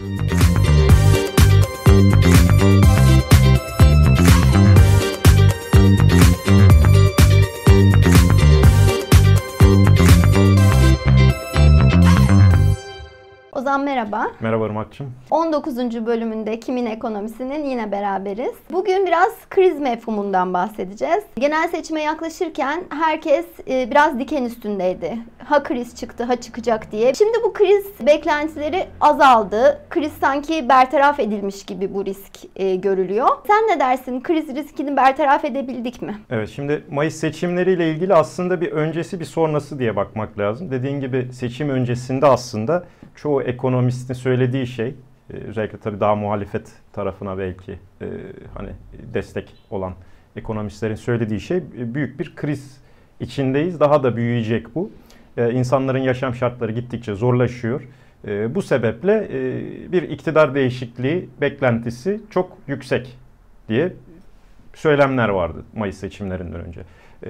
Bye. Merhaba. Merhaba Irmak'cığım. 19. bölümünde Kimin Ekonomisi'nin yine beraberiz. Bugün biraz kriz mefhumundan bahsedeceğiz. Genel seçime yaklaşırken herkes e, biraz diken üstündeydi. Ha kriz çıktı, ha çıkacak diye. Şimdi bu kriz beklentileri azaldı. Kriz sanki bertaraf edilmiş gibi bu risk e, görülüyor. Sen ne dersin? Kriz riskini bertaraf edebildik mi? Evet şimdi Mayıs seçimleriyle ilgili aslında bir öncesi bir sonrası diye bakmak lazım. Dediğin gibi seçim öncesinde aslında çoğu ekonomistin söylediği şey e, özellikle tabii daha muhalefet tarafına belki e, hani destek olan ekonomistlerin söylediği şey e, büyük bir kriz içindeyiz. Daha da büyüyecek bu. İnsanların yaşam şartları gittikçe zorlaşıyor. Bu sebeple bir iktidar değişikliği beklentisi çok yüksek diye söylemler vardı Mayıs seçimlerinden önce.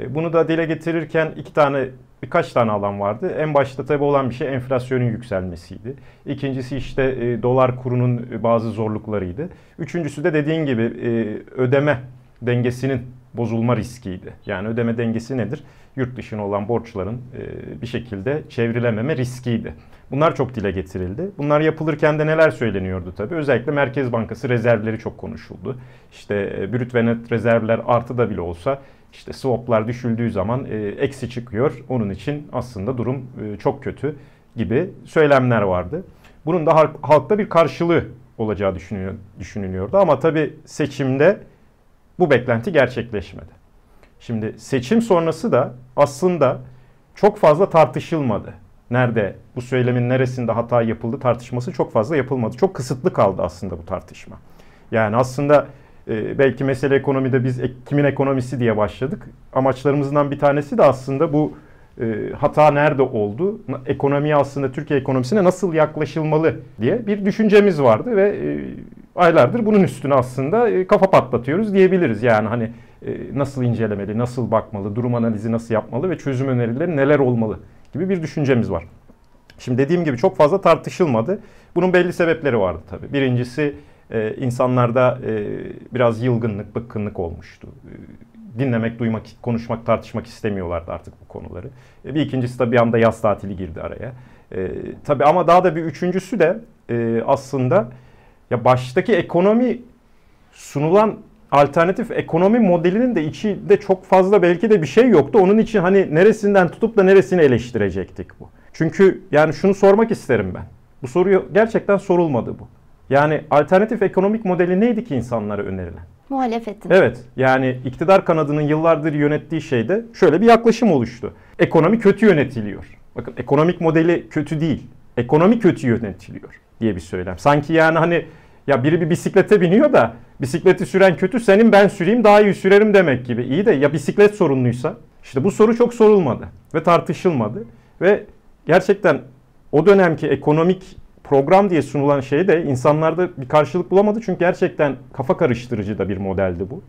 Bunu da dile getirirken iki tane birkaç tane alan vardı. En başta tabii olan bir şey enflasyonun yükselmesiydi. İkincisi işte e, dolar kurunun bazı zorluklarıydı. Üçüncüsü de dediğin gibi e, ödeme dengesinin bozulma riskiydi. Yani ödeme dengesi nedir? Yurt dışına olan borçların e, bir şekilde çevrilememe riskiydi. Bunlar çok dile getirildi. Bunlar yapılırken de neler söyleniyordu tabii? Özellikle Merkez Bankası rezervleri çok konuşuldu. İşte e, brüt ve net rezervler artı da bile olsa işte swaplar düşüldüğü zaman e, eksi çıkıyor. Onun için aslında durum e, çok kötü gibi söylemler vardı. Bunun da halkta bir karşılığı olacağı düşünüyor, düşünülüyordu. Ama tabii seçimde bu beklenti gerçekleşmedi. Şimdi seçim sonrası da aslında çok fazla tartışılmadı. Nerede bu söylemin neresinde hata yapıldı tartışması çok fazla yapılmadı. Çok kısıtlı kaldı aslında bu tartışma. Yani aslında e, belki mesele ekonomide biz kimin ekonomisi diye başladık. Amaçlarımızdan bir tanesi de aslında bu e, hata nerede oldu? Ekonomiye aslında Türkiye ekonomisine nasıl yaklaşılmalı diye bir düşüncemiz vardı ve e, aylardır bunun üstüne aslında e, kafa patlatıyoruz diyebiliriz. Yani hani e, nasıl incelemeli, nasıl bakmalı, durum analizi nasıl yapmalı ve çözüm önerileri neler olmalı gibi bir düşüncemiz var. Şimdi dediğim gibi çok fazla tartışılmadı. Bunun belli sebepleri vardı tabii. Birincisi e, insanlarda e, biraz yılgınlık, bıkkınlık olmuştu. E, dinlemek, duymak, konuşmak, tartışmak istemiyorlardı artık bu konuları. E, bir ikincisi de bir anda yaz tatili girdi araya. E, tabii ama daha da bir üçüncüsü de e, aslında ya baştaki ekonomi sunulan alternatif ekonomi modelinin de içinde çok fazla belki de bir şey yoktu. Onun için hani neresinden tutup da neresini eleştirecektik bu. Çünkü yani şunu sormak isterim ben. Bu soruyu gerçekten sorulmadı bu. Yani alternatif ekonomik modeli neydi ki insanlara önerilen? Muhalefetin. Evet yani iktidar kanadının yıllardır yönettiği şeyde şöyle bir yaklaşım oluştu. Ekonomi kötü yönetiliyor. Bakın ekonomik modeli kötü değil. Ekonomi kötü yönetiliyor diye bir söylem. Sanki yani hani ya biri bir bisiklete biniyor da bisikleti süren kötü senin ben süreyim daha iyi sürerim demek gibi. İyi de ya bisiklet sorunluysa? İşte bu soru çok sorulmadı ve tartışılmadı. Ve gerçekten o dönemki ekonomik program diye sunulan şey de insanlarda bir karşılık bulamadı. Çünkü gerçekten kafa karıştırıcı da bir modeldi bu.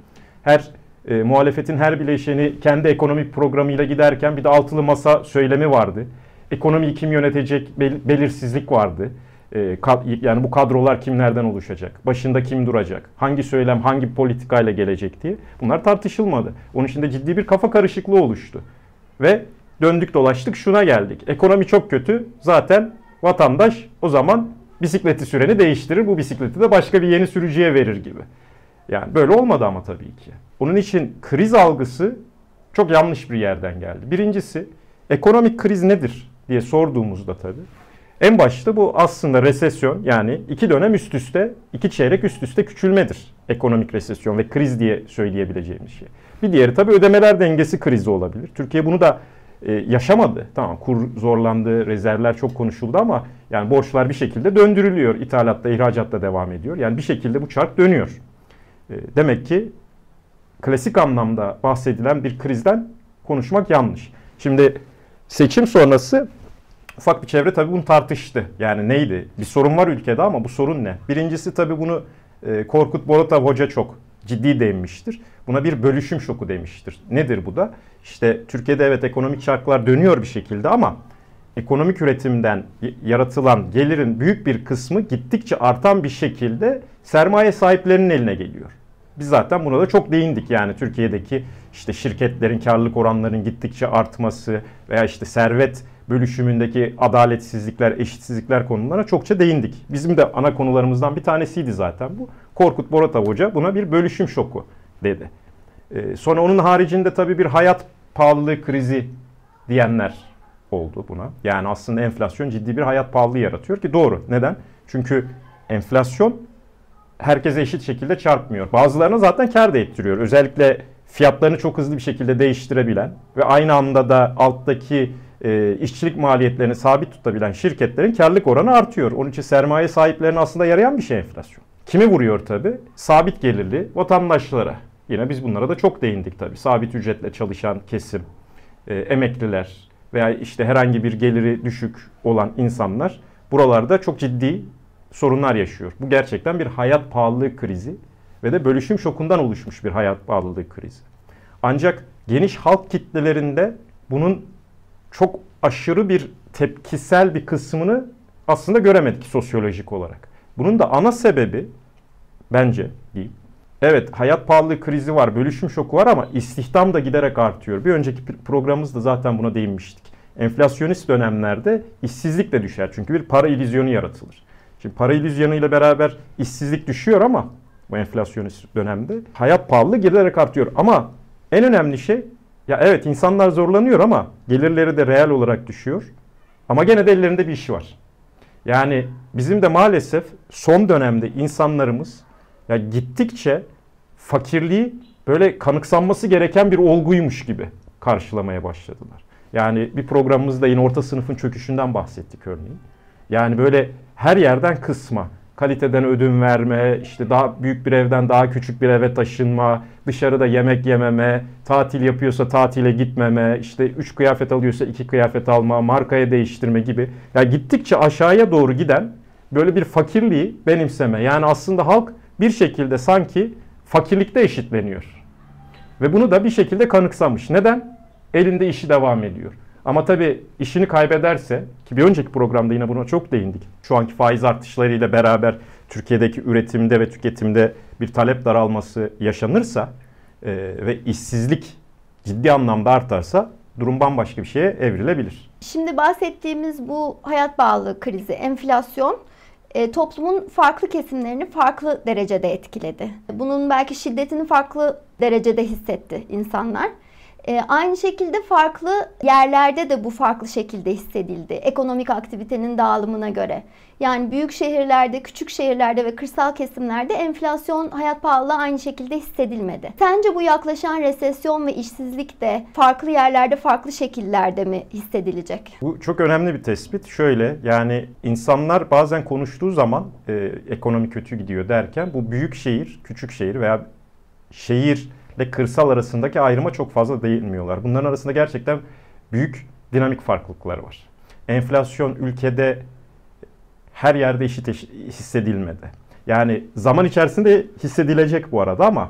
Her e, muhalefetin her bileşeni kendi ekonomik programıyla giderken bir de altılı masa söylemi vardı. Ekonomiyi kim yönetecek bel- belirsizlik vardı. E, yani bu kadrolar kimlerden oluşacak? Başında kim duracak? Hangi söylem hangi politikayla gelecek diye. Bunlar tartışılmadı. Onun için de ciddi bir kafa karışıklığı oluştu. Ve döndük dolaştık şuna geldik. Ekonomi çok kötü. Zaten vatandaş o zaman bisikleti süreni değiştirir. Bu bisikleti de başka bir yeni sürücüye verir gibi. Yani böyle olmadı ama tabii ki. Onun için kriz algısı çok yanlış bir yerden geldi. Birincisi ekonomik kriz nedir diye sorduğumuzda tabii. En başta bu aslında resesyon yani iki dönem üst üste, iki çeyrek üst üste küçülmedir. Ekonomik resesyon ve kriz diye söyleyebileceğimiz şey. Bir diğeri tabii ödemeler dengesi krizi olabilir. Türkiye bunu da e, yaşamadı. Tamam kur zorlandı, rezervler çok konuşuldu ama yani borçlar bir şekilde döndürülüyor. İthalatta, ihracatta devam ediyor. Yani bir şekilde bu çark dönüyor. E, demek ki klasik anlamda bahsedilen bir krizden konuşmak yanlış. Şimdi seçim sonrası ufak bir çevre tabii bunu tartıştı. Yani neydi? Bir sorun var ülkede ama bu sorun ne? Birincisi tabii bunu e, Korkut Boratav Hoca çok ciddi değinmiştir. Buna bir bölüşüm şoku demiştir. Nedir bu da? İşte Türkiye'de evet ekonomik çarklar dönüyor bir şekilde ama ekonomik üretimden yaratılan gelirin büyük bir kısmı gittikçe artan bir şekilde sermaye sahiplerinin eline geliyor. Biz zaten buna da çok değindik yani Türkiye'deki işte şirketlerin karlılık oranlarının gittikçe artması veya işte servet bölüşümündeki adaletsizlikler, eşitsizlikler konularına çokça değindik. Bizim de ana konularımızdan bir tanesiydi zaten bu. Korkut Boratav Hoca buna bir bölüşüm şoku dedi. Ee, sonra onun haricinde tabii bir hayat pahalılığı krizi diyenler oldu buna. Yani aslında enflasyon ciddi bir hayat pahalılığı yaratıyor ki doğru. Neden? Çünkü enflasyon herkese eşit şekilde çarpmıyor. Bazılarına zaten kar da ettiriyor. Özellikle fiyatlarını çok hızlı bir şekilde değiştirebilen ve aynı anda da alttaki e, işçilik maliyetlerini sabit tutabilen şirketlerin karlılık oranı artıyor. Onun için sermaye sahiplerine aslında yarayan bir şey enflasyon. Kimi vuruyor tabi? Sabit gelirli vatandaşlara. Yine biz bunlara da çok değindik tabi. Sabit ücretle çalışan kesim, e, emekliler veya işte herhangi bir geliri düşük olan insanlar buralarda çok ciddi sorunlar yaşıyor. Bu gerçekten bir hayat pahalılığı krizi ve de bölüşüm şokundan oluşmuş bir hayat pahalılığı krizi. Ancak geniş halk kitlelerinde bunun çok aşırı bir tepkisel bir kısmını aslında göremedik sosyolojik olarak. Bunun da ana sebebi bence diyeyim. Evet hayat pahalılığı krizi var, bölüşüm şoku var ama istihdam da giderek artıyor. Bir önceki programımızda zaten buna değinmiştik. Enflasyonist dönemlerde işsizlik de düşer. Çünkü bir para illüzyonu yaratılır. Şimdi para illüzyonu ile beraber işsizlik düşüyor ama bu enflasyonist dönemde hayat pahalılığı giderek artıyor. Ama en önemli şey ya evet insanlar zorlanıyor ama gelirleri de reel olarak düşüyor. Ama gene de ellerinde bir iş var. Yani bizim de maalesef son dönemde insanlarımız ya gittikçe fakirliği böyle kanıksanması gereken bir olguymuş gibi karşılamaya başladılar. Yani bir programımızda yine orta sınıfın çöküşünden bahsettik örneğin. Yani böyle her yerden kısma, kaliteden ödün verme, işte daha büyük bir evden daha küçük bir eve taşınma, dışarıda yemek yememe, tatil yapıyorsa tatile gitmeme, işte üç kıyafet alıyorsa iki kıyafet alma, markaya değiştirme gibi. Yani gittikçe aşağıya doğru giden böyle bir fakirliği benimseme. Yani aslında halk bir şekilde sanki fakirlikte eşitleniyor. Ve bunu da bir şekilde kanıksamış. Neden? Elinde işi devam ediyor. Ama tabii işini kaybederse ki bir önceki programda yine buna çok değindik. Şu anki faiz artışlarıyla beraber Türkiye'deki üretimde ve tüketimde bir talep daralması yaşanırsa e, ve işsizlik ciddi anlamda artarsa durum bambaşka bir şeye evrilebilir. Şimdi bahsettiğimiz bu hayat bağlı krizi, enflasyon e, toplumun farklı kesimlerini farklı derecede etkiledi. Bunun belki şiddetini farklı derecede hissetti insanlar. E, aynı şekilde farklı yerlerde de bu farklı şekilde hissedildi. Ekonomik aktivitenin dağılımına göre. Yani büyük şehirlerde, küçük şehirlerde ve kırsal kesimlerde enflasyon, hayat pahalılığı aynı şekilde hissedilmedi. Sence bu yaklaşan resesyon ve işsizlik de farklı yerlerde, farklı şekillerde mi hissedilecek? Bu çok önemli bir tespit. Şöyle yani insanlar bazen konuştuğu zaman e, ekonomi kötü gidiyor derken bu büyük şehir, küçük şehir veya şehir ile kırsal arasındaki ayrıma çok fazla değinmiyorlar. Bunların arasında gerçekten büyük dinamik farklılıklar var. Enflasyon ülkede her yerde eşit hissedilmedi. Yani zaman içerisinde hissedilecek bu arada ama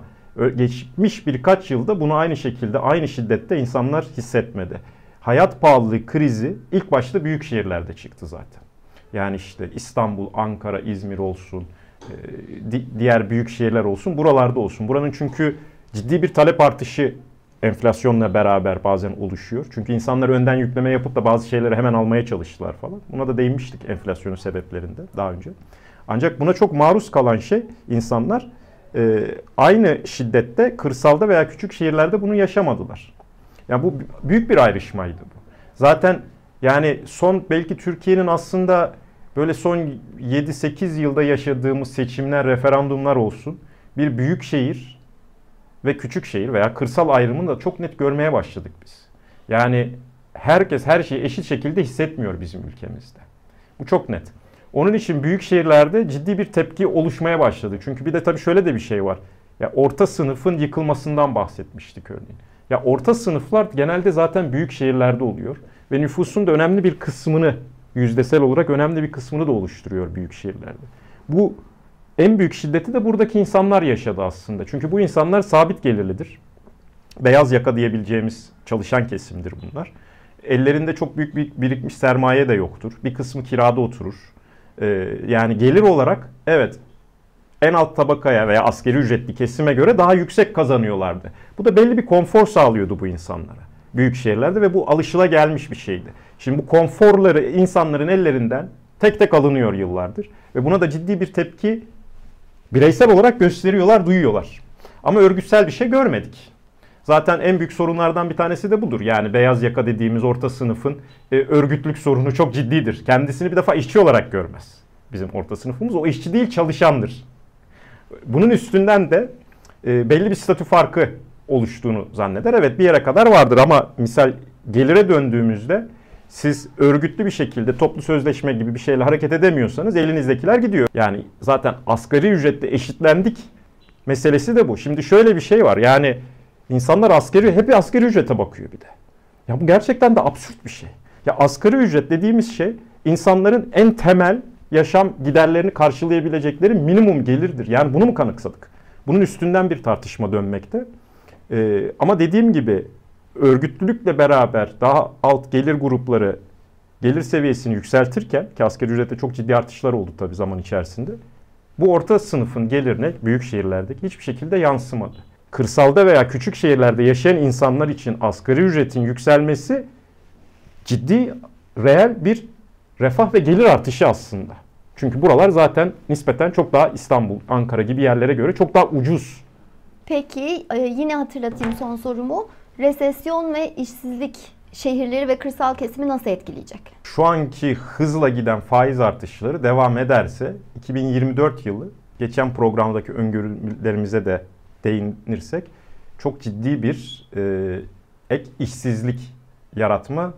geçmiş birkaç yılda bunu aynı şekilde, aynı şiddette insanlar hissetmedi. Hayat pahalılığı krizi ilk başta büyük şehirlerde çıktı zaten. Yani işte İstanbul, Ankara, İzmir olsun, diğer büyük şehirler olsun, buralarda olsun. Buranın çünkü ciddi bir talep artışı enflasyonla beraber bazen oluşuyor. Çünkü insanlar önden yükleme yapıp da bazı şeyleri hemen almaya çalıştılar falan. Buna da değinmiştik enflasyonun sebeplerinde daha önce. Ancak buna çok maruz kalan şey insanlar e, aynı şiddette kırsalda veya küçük şehirlerde bunu yaşamadılar. Yani bu büyük bir ayrışmaydı bu. Zaten yani son belki Türkiye'nin aslında böyle son 7-8 yılda yaşadığımız seçimler, referandumlar olsun. Bir büyük şehir ve küçük şehir veya kırsal ayrımını da çok net görmeye başladık biz. Yani herkes her şeyi eşit şekilde hissetmiyor bizim ülkemizde. Bu çok net. Onun için büyük şehirlerde ciddi bir tepki oluşmaya başladı. Çünkü bir de tabii şöyle de bir şey var. Ya orta sınıfın yıkılmasından bahsetmiştik örneğin. Ya orta sınıflar genelde zaten büyük şehirlerde oluyor ve nüfusun da önemli bir kısmını yüzdesel olarak önemli bir kısmını da oluşturuyor büyük şehirlerde. Bu en büyük şiddeti de buradaki insanlar yaşadı aslında. Çünkü bu insanlar sabit gelirlidir. Beyaz yaka diyebileceğimiz çalışan kesimdir bunlar. Ellerinde çok büyük bir birikmiş sermaye de yoktur. Bir kısmı kirada oturur. Ee, yani gelir olarak evet en alt tabakaya veya askeri ücretli kesime göre daha yüksek kazanıyorlardı. Bu da belli bir konfor sağlıyordu bu insanlara. Büyük şehirlerde ve bu alışıla gelmiş bir şeydi. Şimdi bu konforları insanların ellerinden tek tek alınıyor yıllardır. Ve buna da ciddi bir tepki bireysel olarak gösteriyorlar, duyuyorlar. Ama örgütsel bir şey görmedik. Zaten en büyük sorunlardan bir tanesi de budur. Yani beyaz yaka dediğimiz orta sınıfın e, örgütlük sorunu çok ciddidir. Kendisini bir defa işçi olarak görmez. Bizim orta sınıfımız o işçi değil çalışandır. Bunun üstünden de e, belli bir statü farkı oluştuğunu zanneder. Evet bir yere kadar vardır ama misal gelire döndüğümüzde siz örgütlü bir şekilde toplu sözleşme gibi bir şeyle hareket edemiyorsanız elinizdekiler gidiyor. Yani zaten asgari ücretle eşitlendik meselesi de bu. Şimdi şöyle bir şey var yani insanlar asgari hep asgari ücrete bakıyor bir de. Ya bu gerçekten de absürt bir şey. Ya asgari ücret dediğimiz şey insanların en temel yaşam giderlerini karşılayabilecekleri minimum gelirdir. Yani bunu mu kanıksadık? Bunun üstünden bir tartışma dönmekte. Ee, ama dediğim gibi örgütlülükle beraber daha alt gelir grupları gelir seviyesini yükseltirken ki asgari ücrette çok ciddi artışlar oldu tabii zaman içerisinde. Bu orta sınıfın gelirine büyük şehirlerdeki hiçbir şekilde yansımadı. Kırsalda veya küçük şehirlerde yaşayan insanlar için asgari ücretin yükselmesi ciddi reel bir refah ve gelir artışı aslında. Çünkü buralar zaten nispeten çok daha İstanbul, Ankara gibi yerlere göre çok daha ucuz. Peki e, yine hatırlatayım son sorumu. Resesyon ve işsizlik şehirleri ve kırsal kesimi nasıl etkileyecek? Şu anki hızla giden faiz artışları devam ederse 2024 yılı geçen programdaki öngörülerimize de değinirsek çok ciddi bir e, ek işsizlik yaratma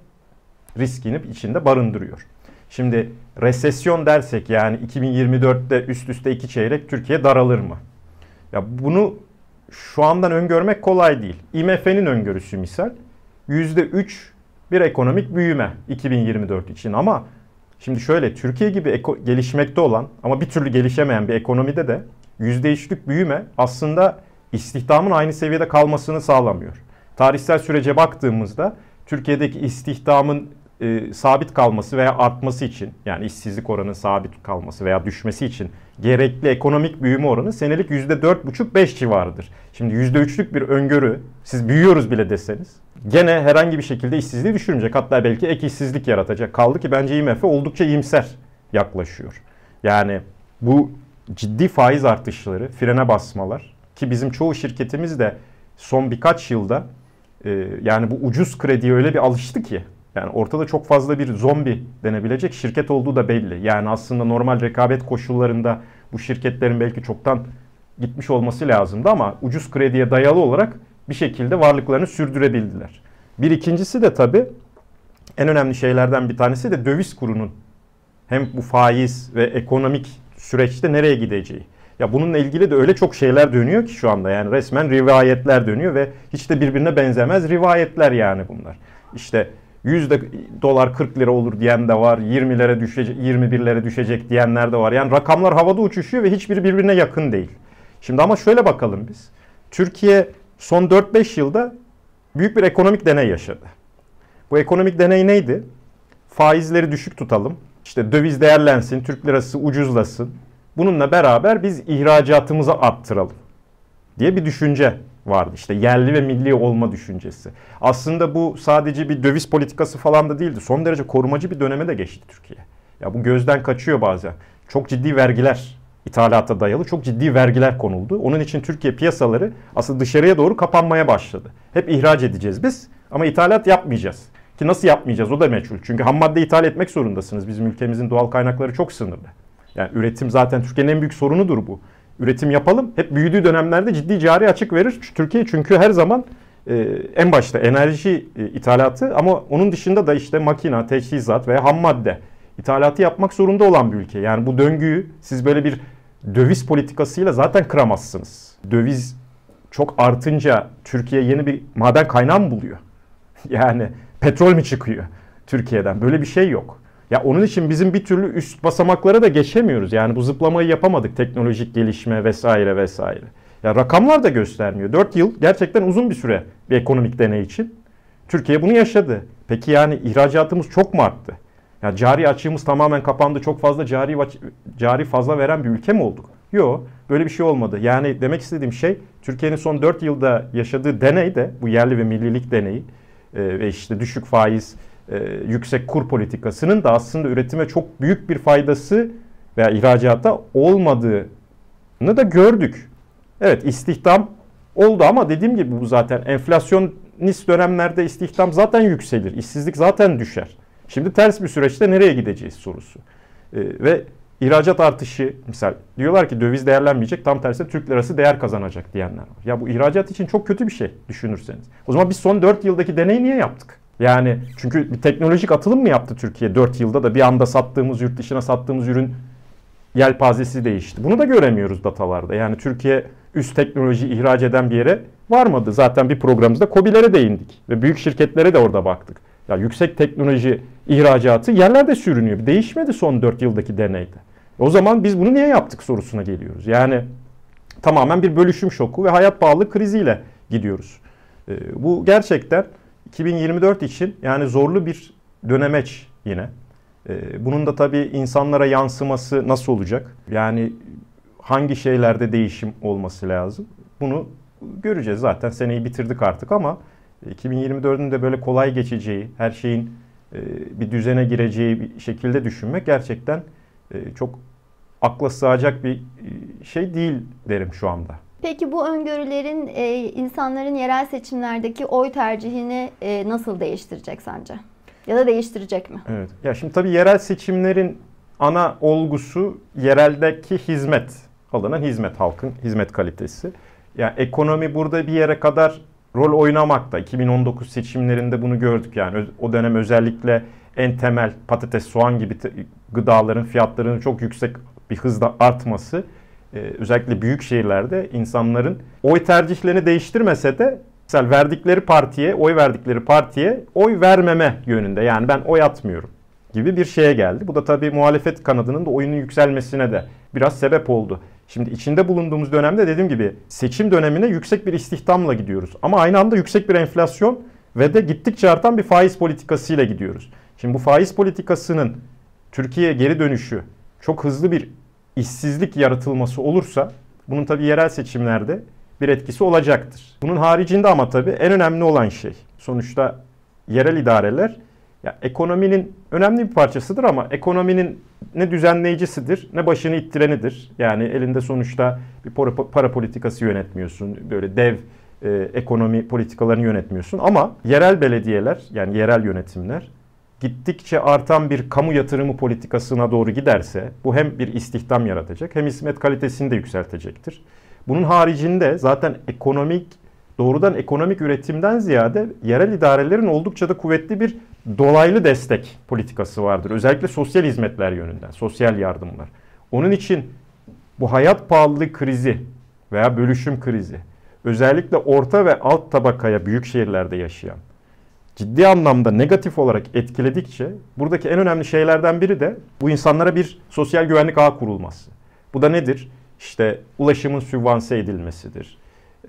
riskini içinde barındırıyor. Şimdi resesyon dersek yani 2024'te üst üste iki çeyrek Türkiye daralır mı? Ya bunu şu andan öngörmek kolay değil. IMF'nin öngörüsü misal %3 bir ekonomik büyüme 2024 için ama şimdi şöyle Türkiye gibi gelişmekte olan ama bir türlü gelişemeyen bir ekonomide de %3'lük büyüme aslında istihdamın aynı seviyede kalmasını sağlamıyor. Tarihsel sürece baktığımızda Türkiye'deki istihdamın e, sabit kalması veya artması için yani işsizlik oranının sabit kalması veya düşmesi için gerekli ekonomik büyüme oranı senelik %4,5-5 civarıdır. Şimdi %3'lük bir öngörü siz büyüyoruz bile deseniz gene herhangi bir şekilde işsizliği düşürmeyecek. Hatta belki ek işsizlik yaratacak. Kaldı ki bence IMF oldukça iyimser yaklaşıyor. Yani bu ciddi faiz artışları, frene basmalar ki bizim çoğu şirketimiz de son birkaç yılda e, yani bu ucuz krediye öyle bir alıştı ki yani ortada çok fazla bir zombi denebilecek şirket olduğu da belli. Yani aslında normal rekabet koşullarında bu şirketlerin belki çoktan gitmiş olması lazımdı ama ucuz krediye dayalı olarak bir şekilde varlıklarını sürdürebildiler. Bir ikincisi de tabii en önemli şeylerden bir tanesi de döviz kurunun hem bu faiz ve ekonomik süreçte nereye gideceği. Ya bununla ilgili de öyle çok şeyler dönüyor ki şu anda yani resmen rivayetler dönüyor ve hiç de birbirine benzemez rivayetler yani bunlar. İşte 100 dolar 40 lira olur diyen de var. 20'lere düşecek, 21'lere düşecek diyenler de var. Yani rakamlar havada uçuşuyor ve hiçbiri birbirine yakın değil. Şimdi ama şöyle bakalım biz. Türkiye son 4-5 yılda büyük bir ekonomik deney yaşadı. Bu ekonomik deney neydi? Faizleri düşük tutalım. İşte döviz değerlensin, Türk lirası ucuzlasın. Bununla beraber biz ihracatımızı arttıralım diye bir düşünce vardı. İşte yerli ve milli olma düşüncesi. Aslında bu sadece bir döviz politikası falan da değildi. Son derece korumacı bir döneme de geçti Türkiye. Ya bu gözden kaçıyor bazen. Çok ciddi vergiler ithalata dayalı çok ciddi vergiler konuldu. Onun için Türkiye piyasaları aslında dışarıya doğru kapanmaya başladı. Hep ihraç edeceğiz biz ama ithalat yapmayacağız. Ki nasıl yapmayacağız o da meçhul. Çünkü ham madde ithal etmek zorundasınız. Bizim ülkemizin doğal kaynakları çok sınırlı. Yani üretim zaten Türkiye'nin en büyük sorunudur bu üretim yapalım. Hep büyüdüğü dönemlerde ciddi cari açık verir. Türkiye çünkü her zaman e, en başta enerji e, ithalatı ama onun dışında da işte makina, teçhizat veya ham madde ithalatı yapmak zorunda olan bir ülke. Yani bu döngüyü siz böyle bir döviz politikasıyla zaten kıramazsınız. Döviz çok artınca Türkiye yeni bir maden kaynağı mı buluyor? Yani petrol mü çıkıyor Türkiye'den? Böyle bir şey yok. Ya onun için bizim bir türlü üst basamaklara da geçemiyoruz. Yani bu zıplamayı yapamadık teknolojik gelişme vesaire vesaire. Ya rakamlar da göstermiyor. 4 yıl gerçekten uzun bir süre bir ekonomik deney için. Türkiye bunu yaşadı. Peki yani ihracatımız çok mu arttı? Yani cari açığımız tamamen kapandı. Çok fazla cari cari fazla veren bir ülke mi olduk? Yok. Böyle bir şey olmadı. Yani demek istediğim şey Türkiye'nin son 4 yılda yaşadığı deney de bu yerli ve millilik deneyi e, ve işte düşük faiz, e, yüksek kur politikasının da aslında üretime çok büyük bir faydası veya ihracata olmadığını da gördük. Evet istihdam oldu ama dediğim gibi bu zaten enflasyonist dönemlerde istihdam zaten yükselir. işsizlik zaten düşer. Şimdi ters bir süreçte nereye gideceğiz sorusu. Ee, ve ihracat artışı misal diyorlar ki döviz değerlenmeyecek tam tersi Türk lirası değer kazanacak diyenler var. Ya bu ihracat için çok kötü bir şey düşünürseniz. O zaman biz son 4 yıldaki deneyi niye yaptık? Yani çünkü bir teknolojik atılım mı yaptı Türkiye 4 yılda da bir anda sattığımız yurt dışına sattığımız ürün yelpazesi değişti. Bunu da göremiyoruz datalarda. Yani Türkiye üst teknoloji ihraç eden bir yere varmadı. Zaten bir programımızda COBİ'lere değindik ve büyük şirketlere de orada baktık. Ya yüksek teknoloji ihracatı yerlerde sürünüyor. Değişmedi son 4 yıldaki deneyde. O zaman biz bunu niye yaptık sorusuna geliyoruz. Yani tamamen bir bölüşüm şoku ve hayat pahalı kriziyle gidiyoruz. E, bu gerçekten 2024 için yani zorlu bir dönemeç yine. E, bunun da tabii insanlara yansıması nasıl olacak? Yani hangi şeylerde değişim olması lazım? Bunu göreceğiz. Zaten seneyi bitirdik artık ama 2024'ün de böyle kolay geçeceği, her şeyin e, bir düzene gireceği bir şekilde düşünmek gerçekten e, çok akla sığacak bir e, şey değil derim şu anda. Peki bu öngörülerin insanların yerel seçimlerdeki oy tercihini nasıl değiştirecek sence? Ya da değiştirecek mi? Evet. Ya şimdi tabii yerel seçimlerin ana olgusu yereldeki hizmet, alınan hizmet, halkın hizmet kalitesi. Yani ekonomi burada bir yere kadar rol oynamakta. 2019 seçimlerinde bunu gördük yani. O dönem özellikle en temel patates, soğan gibi gıdaların fiyatlarının çok yüksek bir hızla artması e, özellikle büyük şehirlerde insanların oy tercihlerini değiştirmese de mesela verdikleri partiye, oy verdikleri partiye oy vermeme yönünde. Yani ben oy atmıyorum gibi bir şeye geldi. Bu da tabii muhalefet kanadının da oyunun yükselmesine de biraz sebep oldu. Şimdi içinde bulunduğumuz dönemde dediğim gibi seçim dönemine yüksek bir istihdamla gidiyoruz. Ama aynı anda yüksek bir enflasyon ve de gittikçe artan bir faiz politikasıyla gidiyoruz. Şimdi bu faiz politikasının Türkiye'ye geri dönüşü çok hızlı bir işsizlik yaratılması olursa bunun tabii yerel seçimlerde bir etkisi olacaktır. Bunun haricinde ama tabii en önemli olan şey sonuçta yerel idareler ya ekonominin önemli bir parçasıdır ama ekonominin ne düzenleyicisidir ne başını ittirenidir. Yani elinde sonuçta bir para, para politikası yönetmiyorsun. Böyle dev e, ekonomi politikalarını yönetmiyorsun. Ama yerel belediyeler yani yerel yönetimler gittikçe artan bir kamu yatırımı politikasına doğru giderse bu hem bir istihdam yaratacak hem hizmet kalitesini de yükseltecektir. Bunun haricinde zaten ekonomik doğrudan ekonomik üretimden ziyade yerel idarelerin oldukça da kuvvetli bir dolaylı destek politikası vardır. Özellikle sosyal hizmetler yönünden, sosyal yardımlar. Onun için bu hayat pahalılığı krizi veya bölüşüm krizi özellikle orta ve alt tabakaya büyük şehirlerde yaşayan ciddi anlamda negatif olarak etkiledikçe buradaki en önemli şeylerden biri de bu insanlara bir sosyal güvenlik ağı kurulması. Bu da nedir? İşte ulaşımın sübvanse edilmesidir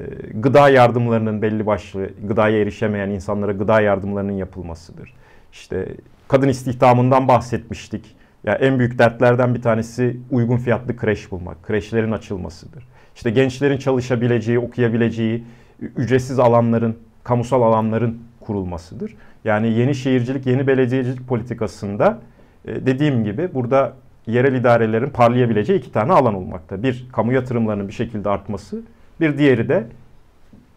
ee, gıda yardımlarının belli başlı gıdaya erişemeyen insanlara gıda yardımlarının yapılmasıdır. İşte kadın istihdamından bahsetmiştik. Ya en büyük dertlerden bir tanesi uygun fiyatlı kreş bulmak, kreşlerin açılmasıdır. İşte gençlerin çalışabileceği, okuyabileceği ücretsiz alanların, kamusal alanların kurulmasıdır. Yani yeni şehircilik, yeni belediyecilik politikasında e, dediğim gibi burada yerel idarelerin parlayabileceği iki tane alan olmakta. Bir, kamu yatırımlarının bir şekilde artması. Bir diğeri de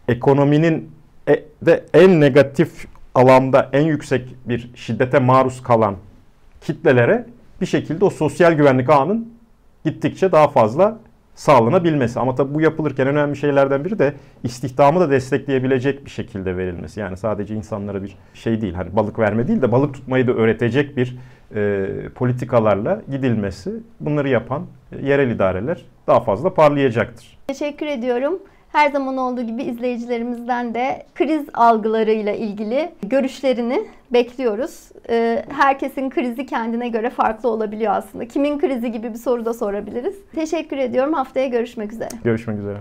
ekonominin de en negatif alanda en yüksek bir şiddete maruz kalan kitlelere bir şekilde o sosyal güvenlik ağının gittikçe daha fazla sağlanabilmesi. Ama tabii bu yapılırken önemli şeylerden biri de istihdamı da destekleyebilecek bir şekilde verilmesi. Yani sadece insanlara bir şey değil, hani balık verme değil de balık tutmayı da öğretecek bir e, politikalarla gidilmesi. Bunları yapan yerel idareler daha fazla parlayacaktır. Teşekkür ediyorum. Her zaman olduğu gibi izleyicilerimizden de kriz algılarıyla ilgili görüşlerini bekliyoruz. Ee, herkesin krizi kendine göre farklı olabiliyor aslında. Kimin krizi gibi bir soru da sorabiliriz. Teşekkür ediyorum. Haftaya görüşmek üzere. Görüşmek üzere.